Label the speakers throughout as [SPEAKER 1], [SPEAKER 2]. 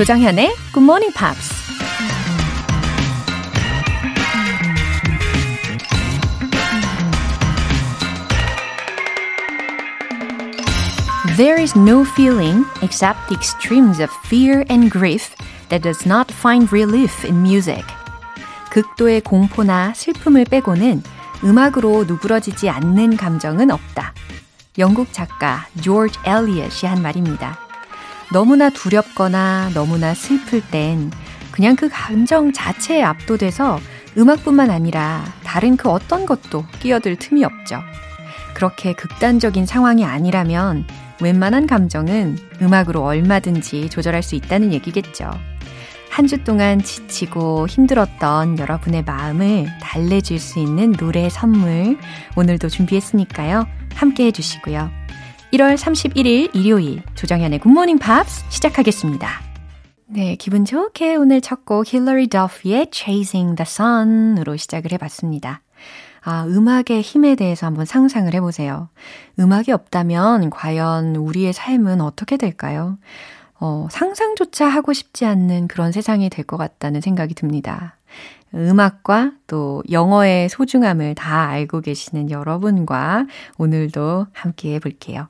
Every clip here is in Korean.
[SPEAKER 1] 조장현의 Good Morning Pops. There is no feeling except the extremes of fear and grief that does not find relief in music. 극도의 공포나 슬픔을 빼고는 음악으로 누그러지지 않는 감정은 없다. 영국 작가 조지 엘리엇이 한 말입니다. 너무나 두렵거나 너무나 슬플 땐 그냥 그 감정 자체에 압도돼서 음악뿐만 아니라 다른 그 어떤 것도 끼어들 틈이 없죠. 그렇게 극단적인 상황이 아니라면 웬만한 감정은 음악으로 얼마든지 조절할 수 있다는 얘기겠죠. 한 주 동안 지치고 힘들었던 여러분의 마음을 달래줄 수 있는 노래 선물 오늘도 준비했으니까요. 함께 해주시고요. 1월 31일 일요일 조정현의 굿모닝 팝스 시작하겠습니다. 네, 기분 좋게 오늘 첫 곡 힐러리 더프의 Chasing the Sun으로 시작을 해봤습니다. 아, 음악의 힘에 대해서 한번 상상을 해보세요. 음악이 없다면 과연 우리의 삶은 어떻게 될까요? 어, 상상조차 하고 싶지 않는 그런 세상이 될 것 같다는 생각이 듭니다. 음악과 또 영어의 소중함을 다 알고 계시는 여러분과 오늘도 함께 해볼게요.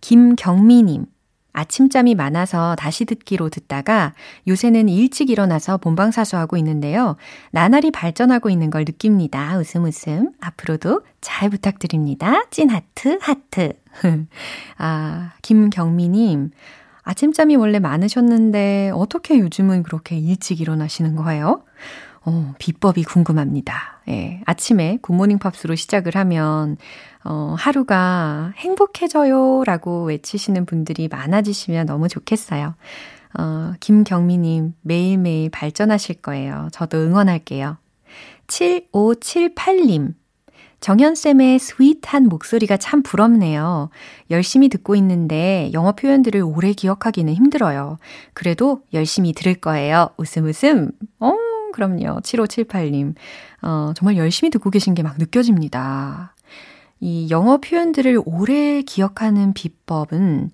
[SPEAKER 1] 김경미님. 아침잠이 많아서 다시 듣기로 듣다가 요새는 일찍 일어나서 본방사수하고 있는데요. 나날이 발전하고 있는 걸 느낍니다. 웃음 웃음. 앞으로도 잘 부탁드립니다. 찐 하트, 하트. 아, 김경미님. 아침잠이 원래 많으셨는데 어떻게 요즘은 그렇게 일찍 일어나시는 거예요? 어, 비법이 궁금합니다. 예, 아침에 굿모닝 팝스로 시작을 하면, 어, 하루가 행복해져요 라고 외치시는 분들이 많아지시면 너무 좋겠어요. 어, 김경미님, 매일매일 발전하실 거예요. 저도 응원할게요. 7578님, 정현쌤의 스윗한 목소리가 참 부럽네요. 열심히 듣고 있는데 영어 표현들을 오래 기억하기는 힘들어요. 그래도 열심히 들을 거예요. 웃음 웃음. 어, 그럼요. 7578님. 어, 정말 열심히 듣고 계신 게 막 느껴집니다. 이 영어 표현들을 오래 기억하는 비법은,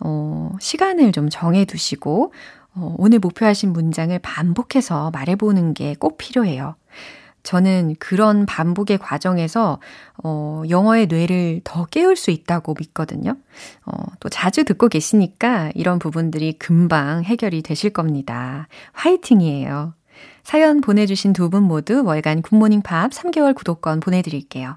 [SPEAKER 1] 어, 시간을 좀 정해 두시고, 어, 오늘 목표하신 문장을 반복해서 말해보는 게 꼭 필요해요. 저는 그런 반복의 과정에서 어, 영어의 뇌를 더 깨울 수 있다고 믿거든요. 어, 또 자주 듣고 계시니까 이런 부분들이 금방 해결이 되실 겁니다. 화이팅이에요. 사연 보내주신 두 분 모두 월간 굿모닝 팝 3개월 구독권 보내드릴게요.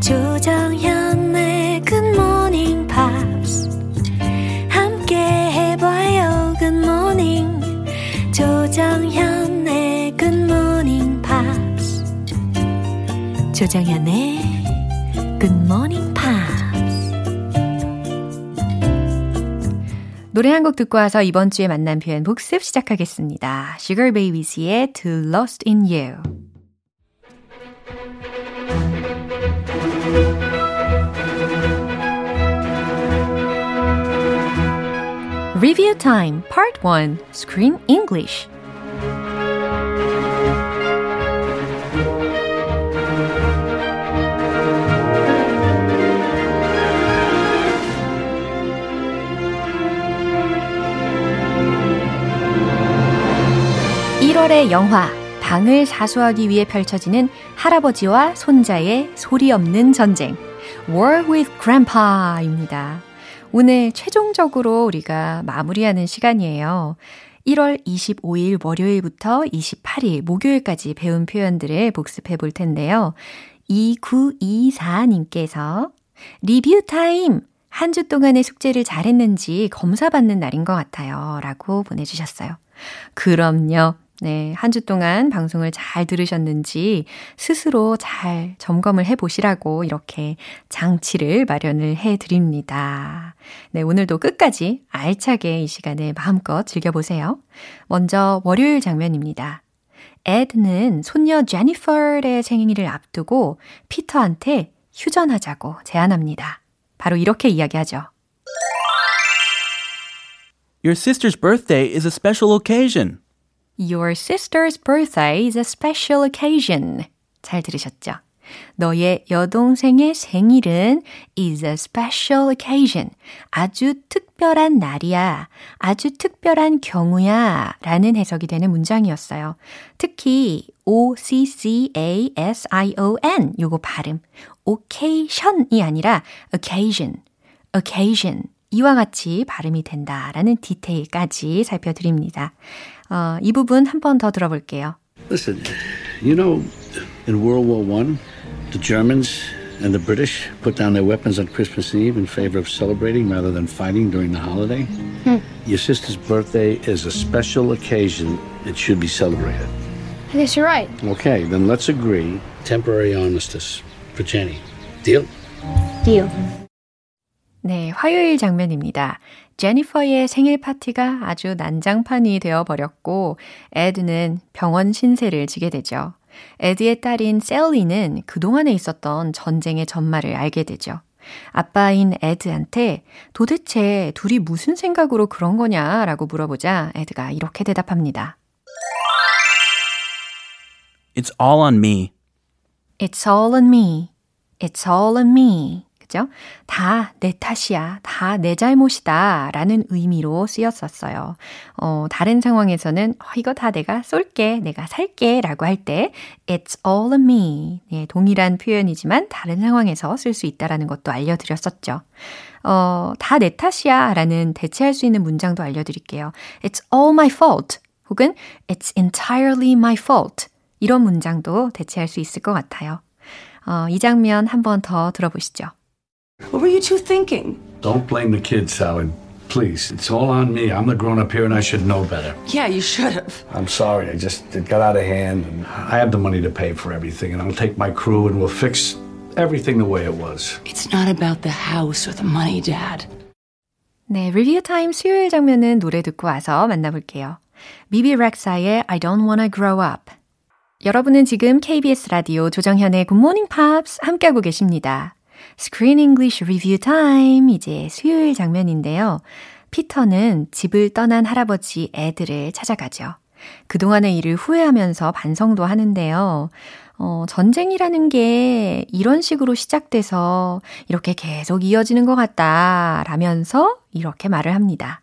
[SPEAKER 1] 조정현의 굿모닝 팝스 함께 해봐요 굿모닝 조정현의 굿모닝 팝스 조정현의 굿모닝 팝스 노래 한 곡 듣고 와서 이번 주에 만난 표현 복습 시작하겠습니다. Sugababes의 Too Lost in You Review Time Part 1 Screen English 1월의 영화 방을 사수하기 위해 펼쳐지는 할아버지와 손자의 소리 없는 전쟁 War with Grandpa입니다. 오늘 최종적으로 우리가 마무리하는 시간이에요. 1월 25일 월요일부터 28일 목요일까지 배운 표현들을 복습해 볼 텐데요. 2924님께서 리뷰 타임! 한 주 동안의 숙제를 잘했는지 검사받는 날인 것 같아요. 라고 보내주셨어요. 그럼요. 네, 한 주 동안 방송을 잘 들으셨는지 스스로 잘 점검을 해 보시라고 이렇게 장치를 마련을 해 드립니다. 네, 오늘도 끝까지 알차게 이 시간을 마음껏 즐겨보세요. 먼저 월요일 장면입니다. 에드는 손녀 제니퍼의 생일을 앞두고 피터한테 휴전하자고 제안합니다. 바로 이렇게 이야기하죠.
[SPEAKER 2] Your sister's birthday is a special occasion.
[SPEAKER 1] Your sister's birthday is a special occasion. 잘 들으셨죠? 너의 여동생의 생일은 is a special occasion. 아주 특별한 날이야. 아주 특별한 경우야. 라는 해석이 되는 문장이었어요. 특히 O-C-C-A-S-I-O-N 요거 발음. occasion이 아니라 occasion. occasion. 이와 같이 발음이 된다라는 디테일까지 살펴드립니다. 어, 이 부분 한 번 더 들어볼게요.
[SPEAKER 3] Listen, you know, in World War One, the Germans and the British put down their weapons on Christmas Eve in favor of celebrating rather than fighting during the holiday. Hmm. Your sister's birthday is a special occasion. It should be celebrated.
[SPEAKER 4] I guess you're right.
[SPEAKER 3] Okay, then let's agree temporary armistice for Jenny. Deal?
[SPEAKER 4] Deal.
[SPEAKER 1] 네, 화요일 장면입니다. 제니퍼의 생일 파티가 아주 난장판이 되어 버렸고, 에드는 병원 신세를 지게 되죠. 에드의 딸인 셀리는 그동안에 있었던 전쟁의 전말을 알게 되죠. 아빠인 에드한테 도대체 둘이 무슨 생각으로 그런 거냐라고 물어보자 에드가 이렇게 대답합니다.
[SPEAKER 2] It's all on me.
[SPEAKER 1] It's all on me. It's all on me. 그죠? 다 내 탓이야. 다 내 잘못이다. 라는 의미로 쓰였었어요. 어, 다른 상황에서는 어, 이거 다 내가 쏠게. 내가 살게. 라고 할 때 It's all me. 네, 동일한 표현이지만 다른 상황에서 쓸 수 있다라는 것도 알려드렸었죠. 어, 다 내 탓이야. 라는 대체할 수 있는 문장도 알려드릴게요. It's all my fault. 혹은 It's entirely my fault. 이런 문장도 대체할 수 있을 것 같아요. 어, 이 장면 한 번 더 들어보시죠.
[SPEAKER 5] What were you two thinking?
[SPEAKER 3] Don't blame the kids, Howard. Please, it's all on me. I'm the grown up here and I should know better.
[SPEAKER 5] Yeah, you should have.
[SPEAKER 3] I'm sorry. I just, it got out of hand. And I have the money to pay for everything, and I'll take my crew and we'll fix everything the way it was.
[SPEAKER 5] It's not about the house or the money, Dad.
[SPEAKER 1] 네, 리뷰 타임 수요일 장면은 노래 듣고 와서 만나볼게요. 미비 렉사의 I don't wanna grow up. 여러분은 지금 KBS 라디오 조정현의 Good Morning Pops 함께하고 계십니다. Screen English Review Time. 이제 수요일 장면인데요. 피터는 집을 떠난 할아버지 애들을 찾아가죠. 그동안의 일을 후회하면서 반성도 하는데요. 어, 전쟁이라는 게 이런 식으로 시작돼서 이렇게 계속 이어지는 것 같다. 라면서 이렇게 말을 합니다.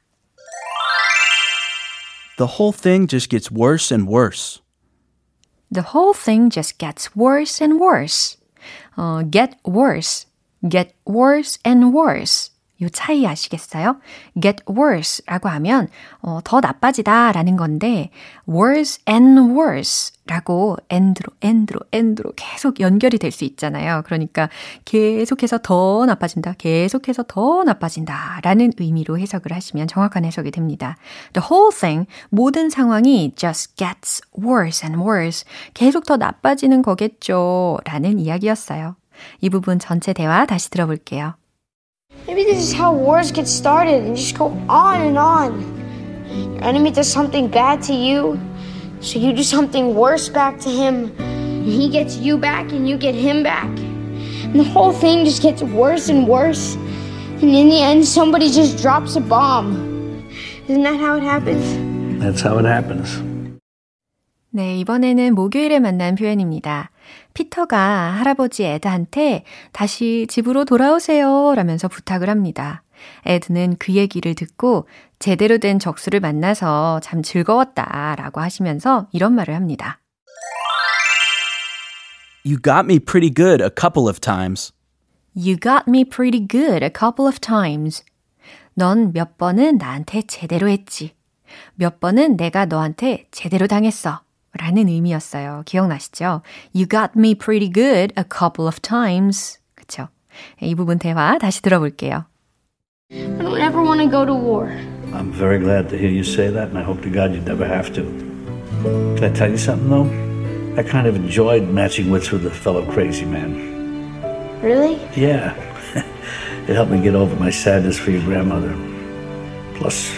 [SPEAKER 2] The whole thing just gets worse and worse.
[SPEAKER 1] The whole thing just gets worse and worse. 어, get worse get worse and worse. 요 차이 아시겠어요? get worse 라고 하면 어, 더 나빠지다 라는 건데 worse and worse 라고 end로 end로 end로 계속 연결이 될 수 있잖아요. 그러니까 계속해서 더 나빠진다, 계속해서 더 나빠진다 라는 의미로 해석을 하시면 정확한 해석이 됩니다. The whole thing, 모든 상황이 just gets worse and worse. 계속 더 나빠지는 거겠죠 라는 이야기였어요. 이 부분 전체 대화 다시 들어볼게요.
[SPEAKER 4] Maybe this is how wars get started and just go on and on. Your enemy does something bad to you, so you do something worse back to him. And he gets you back and you get him back. And the whole thing just gets worse and worse. And in the end, somebody just drops a bomb. Isn't that how it happens?
[SPEAKER 3] That's how it happens.
[SPEAKER 1] 네, 이번에는 목요일에 만난 표현입니다. 피터가 할아버지 에드한테 다시 집으로 돌아오세요 라면서 부탁을 합니다. 에드는 그 얘기를 듣고 제대로 된 적수를 만나서 참 즐거웠다 라고 하시면서 이런 말을 합니다.
[SPEAKER 2] You got me pretty good a couple of times.
[SPEAKER 1] You got me pretty good a couple of times. 넌 몇 번은 나한테 제대로 했지. 몇 번은 내가 너한테 제대로 당했어. 라는 의미였어요. 기억나시죠? You got me pretty good a couple of times. 그쵸? 이 부분 대화 다시 들어볼게요.
[SPEAKER 4] I don't ever want to go to war.
[SPEAKER 3] I'm very glad to hear you say that, and I hope to God you never have to. Can I tell you something though? I kind of enjoyed matching wits with a fellow crazy man.
[SPEAKER 4] Really?
[SPEAKER 3] Yeah. it helped me get over my sadness for your grandmother. Plus,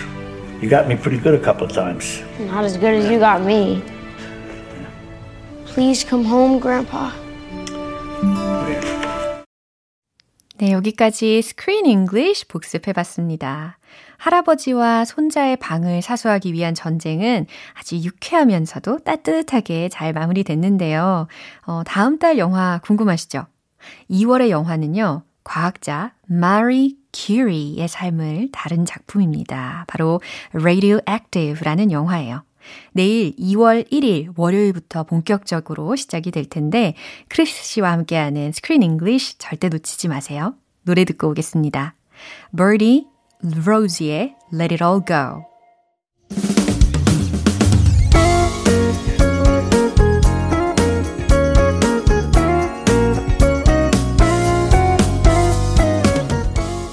[SPEAKER 3] you got me pretty good a couple of times.
[SPEAKER 4] Not as good as you got me. Please come home, Grandpa.
[SPEAKER 1] 네, 여기까지 Screen English 복습해 봤습니다. 할아버지와 손자의 방을 사수하기 위한 전쟁은 아주 유쾌하면서도 따뜻하게 잘 마무리됐는데요. 어, 다음 달 영화 궁금하시죠? 2월의 영화는요, 과학자 Marie Curie의 삶을 다룬 작품입니다. 바로 Radioactive라는 영화예요. 내일 2월 1일 월요일부터 본격적으로 시작이 될 텐데 크리스 씨와 함께하는 Screen English 절대 놓치지 마세요. 노래 듣고 오겠습니다. Birdy, Rhodes의 Let It All Go.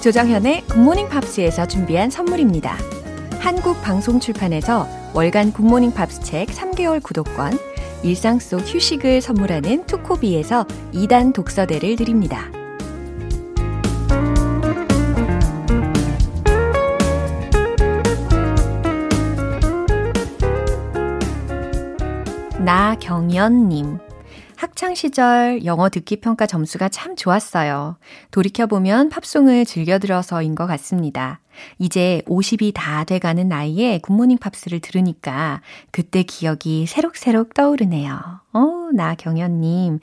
[SPEAKER 1] 조정현의 굿모닝 팝스에서 준비한 선물입니다. 한국 방송 출판에서 월간 굿모닝 팝스 책 3개월 구독권, 일상 속 휴식을 선물하는 투코비에서 2단 독서대를 드립니다. 나경연님. 학창시절 영어 듣기 평가 점수가 참 좋았어요. 돌이켜보면 팝송을 즐겨 들어서인 것 같습니다. 이제 50이 다 돼가는 나이에 굿모닝 팝스를 들으니까 그때 기억이 새록새록 떠오르네요. 어, 나경연님.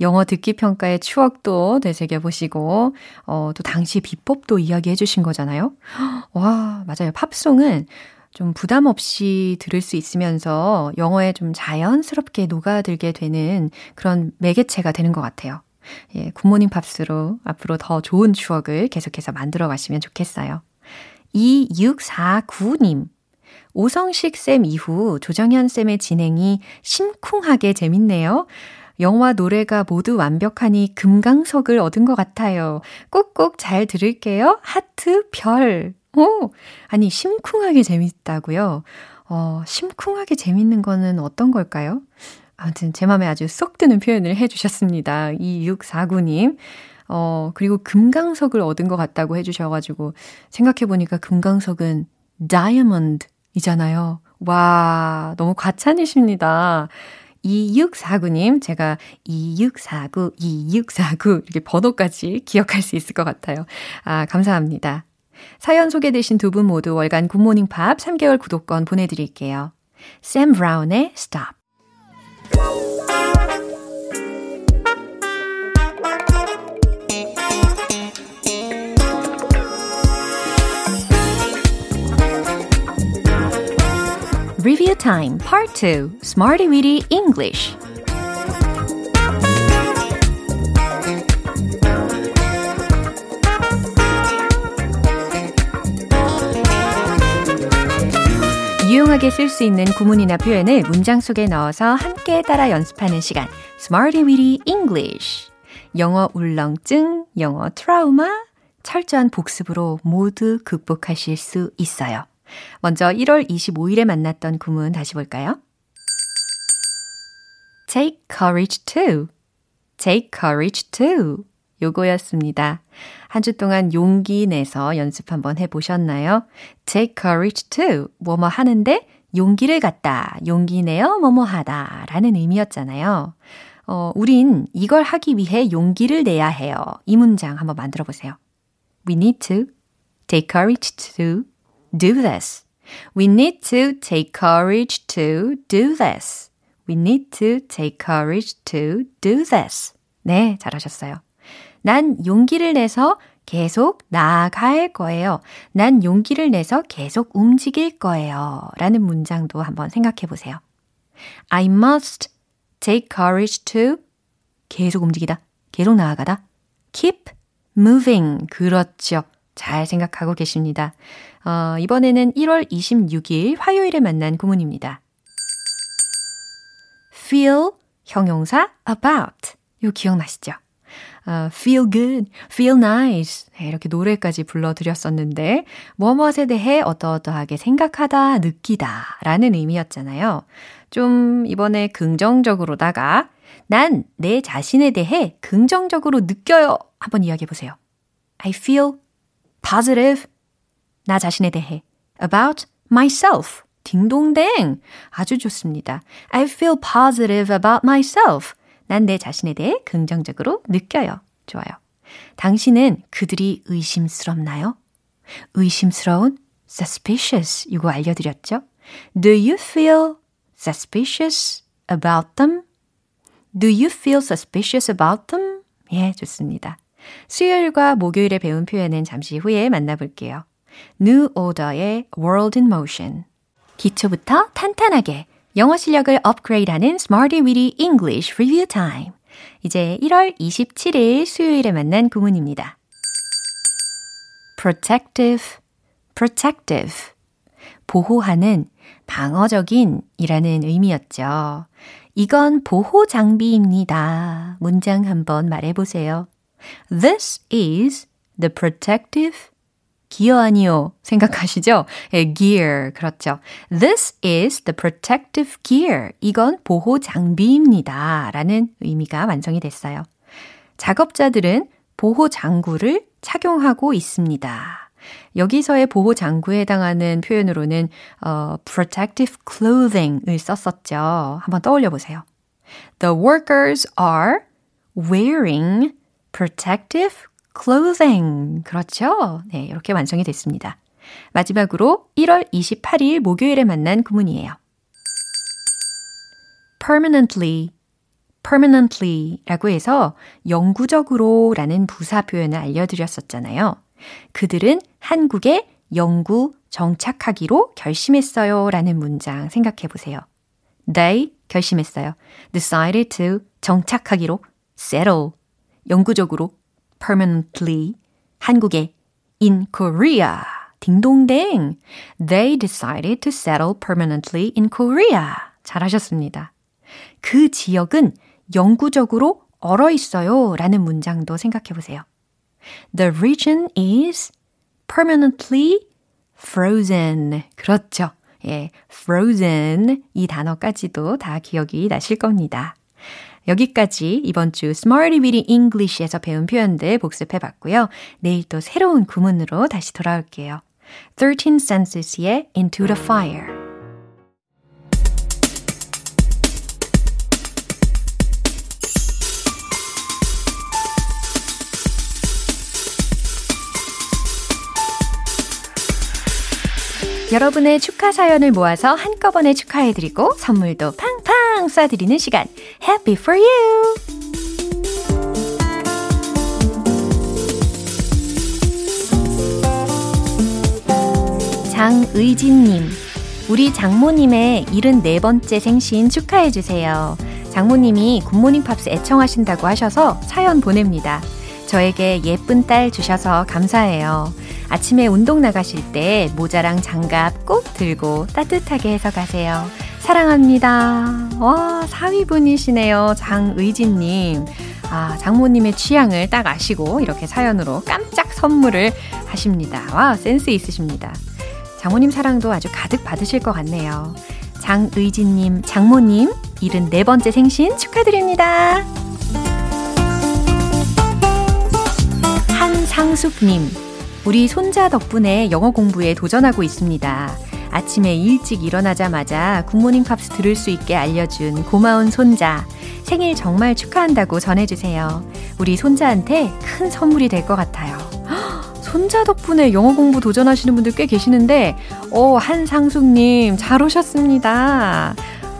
[SPEAKER 1] 영어 듣기 평가의 추억도 되새겨보시고, 어, 또 당시 비법도 이야기해 주신 거잖아요. 와, 맞아요. 팝송은 좀 부담 없이 들을 수 있으면서 영어에 좀 자연스럽게 녹아들게 되는 그런 매개체가 되는 것 같아요. 예, 굿모닝 팝스로 앞으로 더 좋은 추억을 계속해서 만들어 가시면 좋겠어요. 2649님. 오성식 쌤 이후 조정현 쌤의 진행이 심쿵하게 재밌네요. 영화 노래가 모두 완벽하니 금강석을 얻은 것 같아요. 꼭꼭 잘 들을게요. 하트 별. 오! 아니, 심쿵하게 재밌다고요? 어, 심쿵하게 재밌는 거는 어떤 걸까요? 아무튼 제 마음에 아주 쏙 드는 표현을 해주셨습니다. 2649님. 어, 그리고 금강석을 얻은 것 같다고 해주셔가지고, 생각해보니까 금강석은 다이아몬드이잖아요. 와, 너무 과찬이십니다. 2649님, 제가 2649, 2649, 이렇게 번호까지 기억할 수 있을 것 같아요. 아, 감사합니다. 사연 소개되신 두 분 모두 월간 굿모닝 팝 3개월 구독권 보내드릴게요. 샘 브라운의 Stop. Review Time Part 2 Smarty Weedy English 유용하게 쓸 수 있는 구문이나 표현을 문장 속에 넣어서 함께 따라 연습하는 시간 Smarty Weedy English 영어 울렁증, 영어 트라우마 철저한 복습으로 모두 극복하실 수 있어요. 먼저 1월 25일에 만났던 구문 다시 볼까요? Take courage to. Take courage to. 요거였습니다. 한 주 동안 용기 내서 연습 한번 해보셨나요? Take courage to. 뭐뭐 하는데 용기를 갖다, 용기 내어 뭐뭐 하다 라는 의미였잖아요. 어, 우린 이걸 하기 위해 용기를 내야 해요. 이 문장 한번 만들어 보세요. We need to take courage to do this. We need to take courage to do this. We need to take courage to do this. 네, 잘하셨어요. 난 용기를 내서 계속 나아갈 거예요. 난 용기를 내서 계속 움직일 거예요. 라는 문장도 한번 생각해 보세요. I must take courage to 계속 움직이다. 계속 나아가다. keep moving. 그렇죠. 잘 생각하고 계십니다. 어, 이번에는 1월 26일 화요일에 만난 구문입니다. feel 형용사 about. 요 기억나시죠? uh, feel good, feel nice. 네, 이렇게 노래까지 불러드렸었는데, 뭐뭇에 대해 어떠어떠하게 생각하다, 느끼다 라는 의미였잖아요. 좀 이번에 긍정적으로다가 난 내 자신에 대해 긍정적으로 느껴요. 한번 이야기해 보세요. I feel positive. 나 자신에 대해 about myself. 딩동댕. 아주 좋습니다. I feel positive about myself. 난 내 자신에 대해 긍정적으로 느껴요. 좋아요. 당신은 그들이 의심스럽나요? 의심스러운 suspicious 이거 알려드렸죠? Do you feel suspicious about them? Do you feel suspicious about them? 예, 좋습니다. 수요일과 목요일에 배운 표현은 잠시 후에 만나볼게요. New Order의 World in Motion. 기초부터 탄탄하게 영어 실력을 업그레이드하는 Smarty Weedy English Review Time. 이제 1월 27일 수요일에 만난 구문입니다. protective, protective. 보호하는, 방어적인 이라는 의미였죠. 이건 보호 장비입니다. 문장 한번 말해 보세요. This is the protective 기어 아니요 생각하시죠? 예, gear 그렇죠. This is the protective gear. 이건 보호 장비입니다. 라는 의미가 완성이 됐어요. 작업자들은 보호 장구를 착용하고 있습니다. 여기서의 보호 장구에 해당하는 표현으로는 어, protective clothing을 썼었죠. 한번 떠올려 보세요. The workers are wearing protective clothing. 그렇죠? 네, 이렇게 완성이 됐습니다. 마지막으로 1월 28일 목요일에 만난 구문이에요. permanently, permanently 라고 해서 영구적으로 라는 부사 표현을 알려드렸었잖아요. 그들은 한국에 영구 정착하기로 결심했어요 라는 문장 생각해 보세요. They 결심했어요. decided to 정착하기로 settle 영구적으로 permanently 한국에 in Korea 딩동댕 They decided to settle permanently in Korea 잘하셨습니다. 그 지역은 영구적으로 얼어 있어요 라는 문장도 생각해 보세요. The region is permanently frozen. 그렇죠. 예, frozen 이 단어까지도 다 기억이 나실 겁니다. 여기까지 이번 주 Smarty Weedy English에서 배운 표현들 복습해 봤고요. 내일 또 새로운 구문으로 다시 돌아올게요. 13 Senses의 Into the Fire. 여러분의 축하 사연을 모아서 한꺼번에 축하해드리고 선물도 팡팡 쏴드리는 시간. Happy for you! 장의진님, 우리 장모님의 74번째 생신 축하해주세요. 장모님이 굿모닝 팝스 애청하신다고 하셔서 사연 보냅니다. 저에게 예쁜 딸 주셔서 감사해요. 아침에 운동 나가실 때 모자랑 장갑 꼭 들고 따뜻하게 해서 가세요. 사랑합니다. 와, 사위분이시네요. 장의진님. 아, 장모님의 취향을 딱 아시고 이렇게 사연으로 깜짝 선물을 하십니다. 와, 센스 있으십니다. 장모님 사랑도 아주 가득 받으실 것 같네요. 장의진님, 장모님, 74번째 생신 축하드립니다. 한상숙님, 우리 손자 덕분에 영어 공부에 도전하고 있습니다. 아침에 일찍 일어나자마자 굿모닝 팝스 들을 수 있게 알려준 고마운 손자. 생일 정말 축하한다고 전해주세요. 우리 손자한테 큰 선물이 될 것 같아요. 손자 덕분에 영어 공부 도전하시는 분들 꽤 계시는데, 오, 한상숙님, 잘 오셨습니다.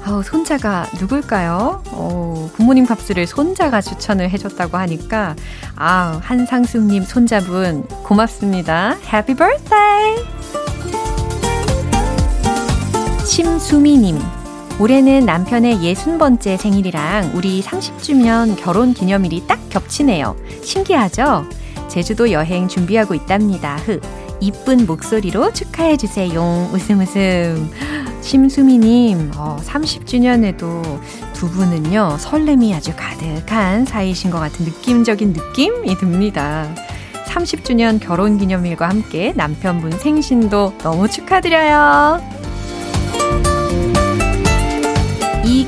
[SPEAKER 1] 아우, 손자가 누굴까요? 어, 굿모닝 팝스를 손자가 추천을 해줬다고 하니까, 아우, 한상숙님 손자분, 고맙습니다. 해피 birthday! 심수미님, 올해는 남편의 60번째 생일이랑 우리 30주년 결혼 기념일이 딱 겹치네요. 신기하죠? 제주도 여행 준비하고 있답니다. 흐. 이쁜 목소리로 축하해주세요. 웃음 웃음. 심수미님, 어, 30주년에도 두 분은요, 설렘이 아주 가득한 사이신 것 같은 느낌적인 느낌이 듭니다. 30주년 결혼 기념일과 함께 남편분 생신도 너무 축하드려요.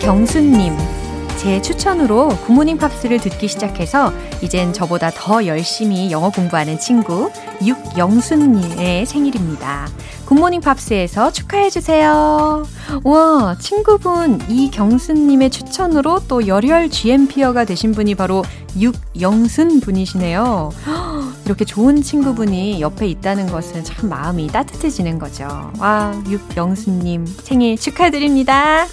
[SPEAKER 1] 이경수님. 제 추천으로 굿모닝 팝스를 듣기 시작해서 이젠 저보다 더 열심히 영어 공부하는 친구 육영순님의 생일입니다. 굿모닝 팝스에서 축하해주세요. 와, 친구분 이경순님의 추천으로 또 열혈 GMPer가 되신 분이 바로 육영순 분이시네요. 이렇게 좋은 친구분이 옆에 있다는 것은 참 마음이 따뜻해지는 거죠. 와, 육영순님 생일 축하드립니다.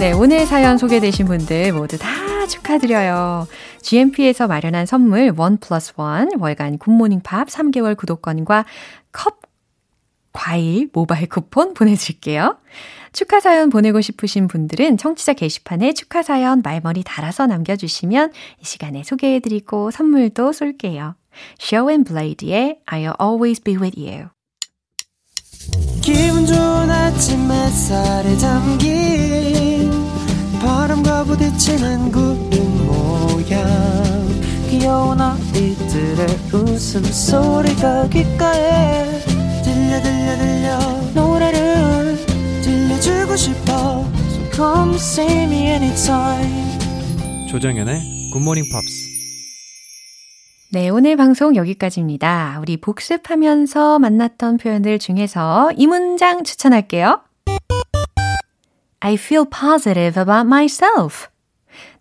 [SPEAKER 1] 네, 오늘 사연 소개되신 분들 모두 다 축하드려요. GMP에서 마련한 선물 원 플러스 원 월간 굿모닝 팝 3개월 구독권과 컵 과일 모바일 쿠폰 보내드릴게요. 축하 사연 보내고 싶으신 분들은 청취자 게시판에 축하 사연 말머리 달아서 남겨주시면 이 시간에 소개해드리고 선물도 쏠게요. Show and Blade의 I'll Always Be With You.
[SPEAKER 6] 기분 좋은 아침 햇살에 담긴 바람과 부딪히는 구름 모양 귀여운 아이들의 웃음소리가 귓가에 들려 들려 들려. 노래를 들려주고 싶어. So come see me anytime.
[SPEAKER 7] 조정연의 굿모닝 팝스
[SPEAKER 1] 네, 오늘 방송 여기까지입니다. 우리 복습하면서 만났던 표현들 중에서 이 문장 추천할게요. I feel positive about myself.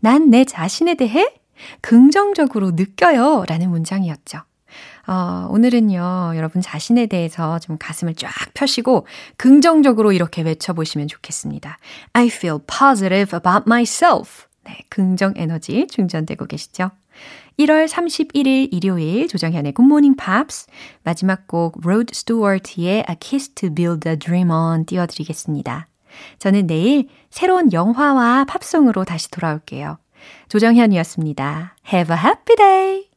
[SPEAKER 1] 난 내 자신에 대해 긍정적으로 느껴요. 라는 문장이었죠. 어, 오늘은요, 여러분 자신에 대해서 좀 가슴을 쫙 펴시고 긍정적으로 이렇게 외쳐보시면 좋겠습니다. I feel positive about myself. 네, 긍정 에너지 충전되고 계시죠? 1월 31일 일요일 조정현의 굿모닝 팝스 마지막 곡 로드 스튜어트의 A Kiss to Build a Dream On 띄워드리겠습니다. 저는 내일 새로운 영화와 팝송으로 다시 돌아올게요. 조정현이었습니다. Have a happy day!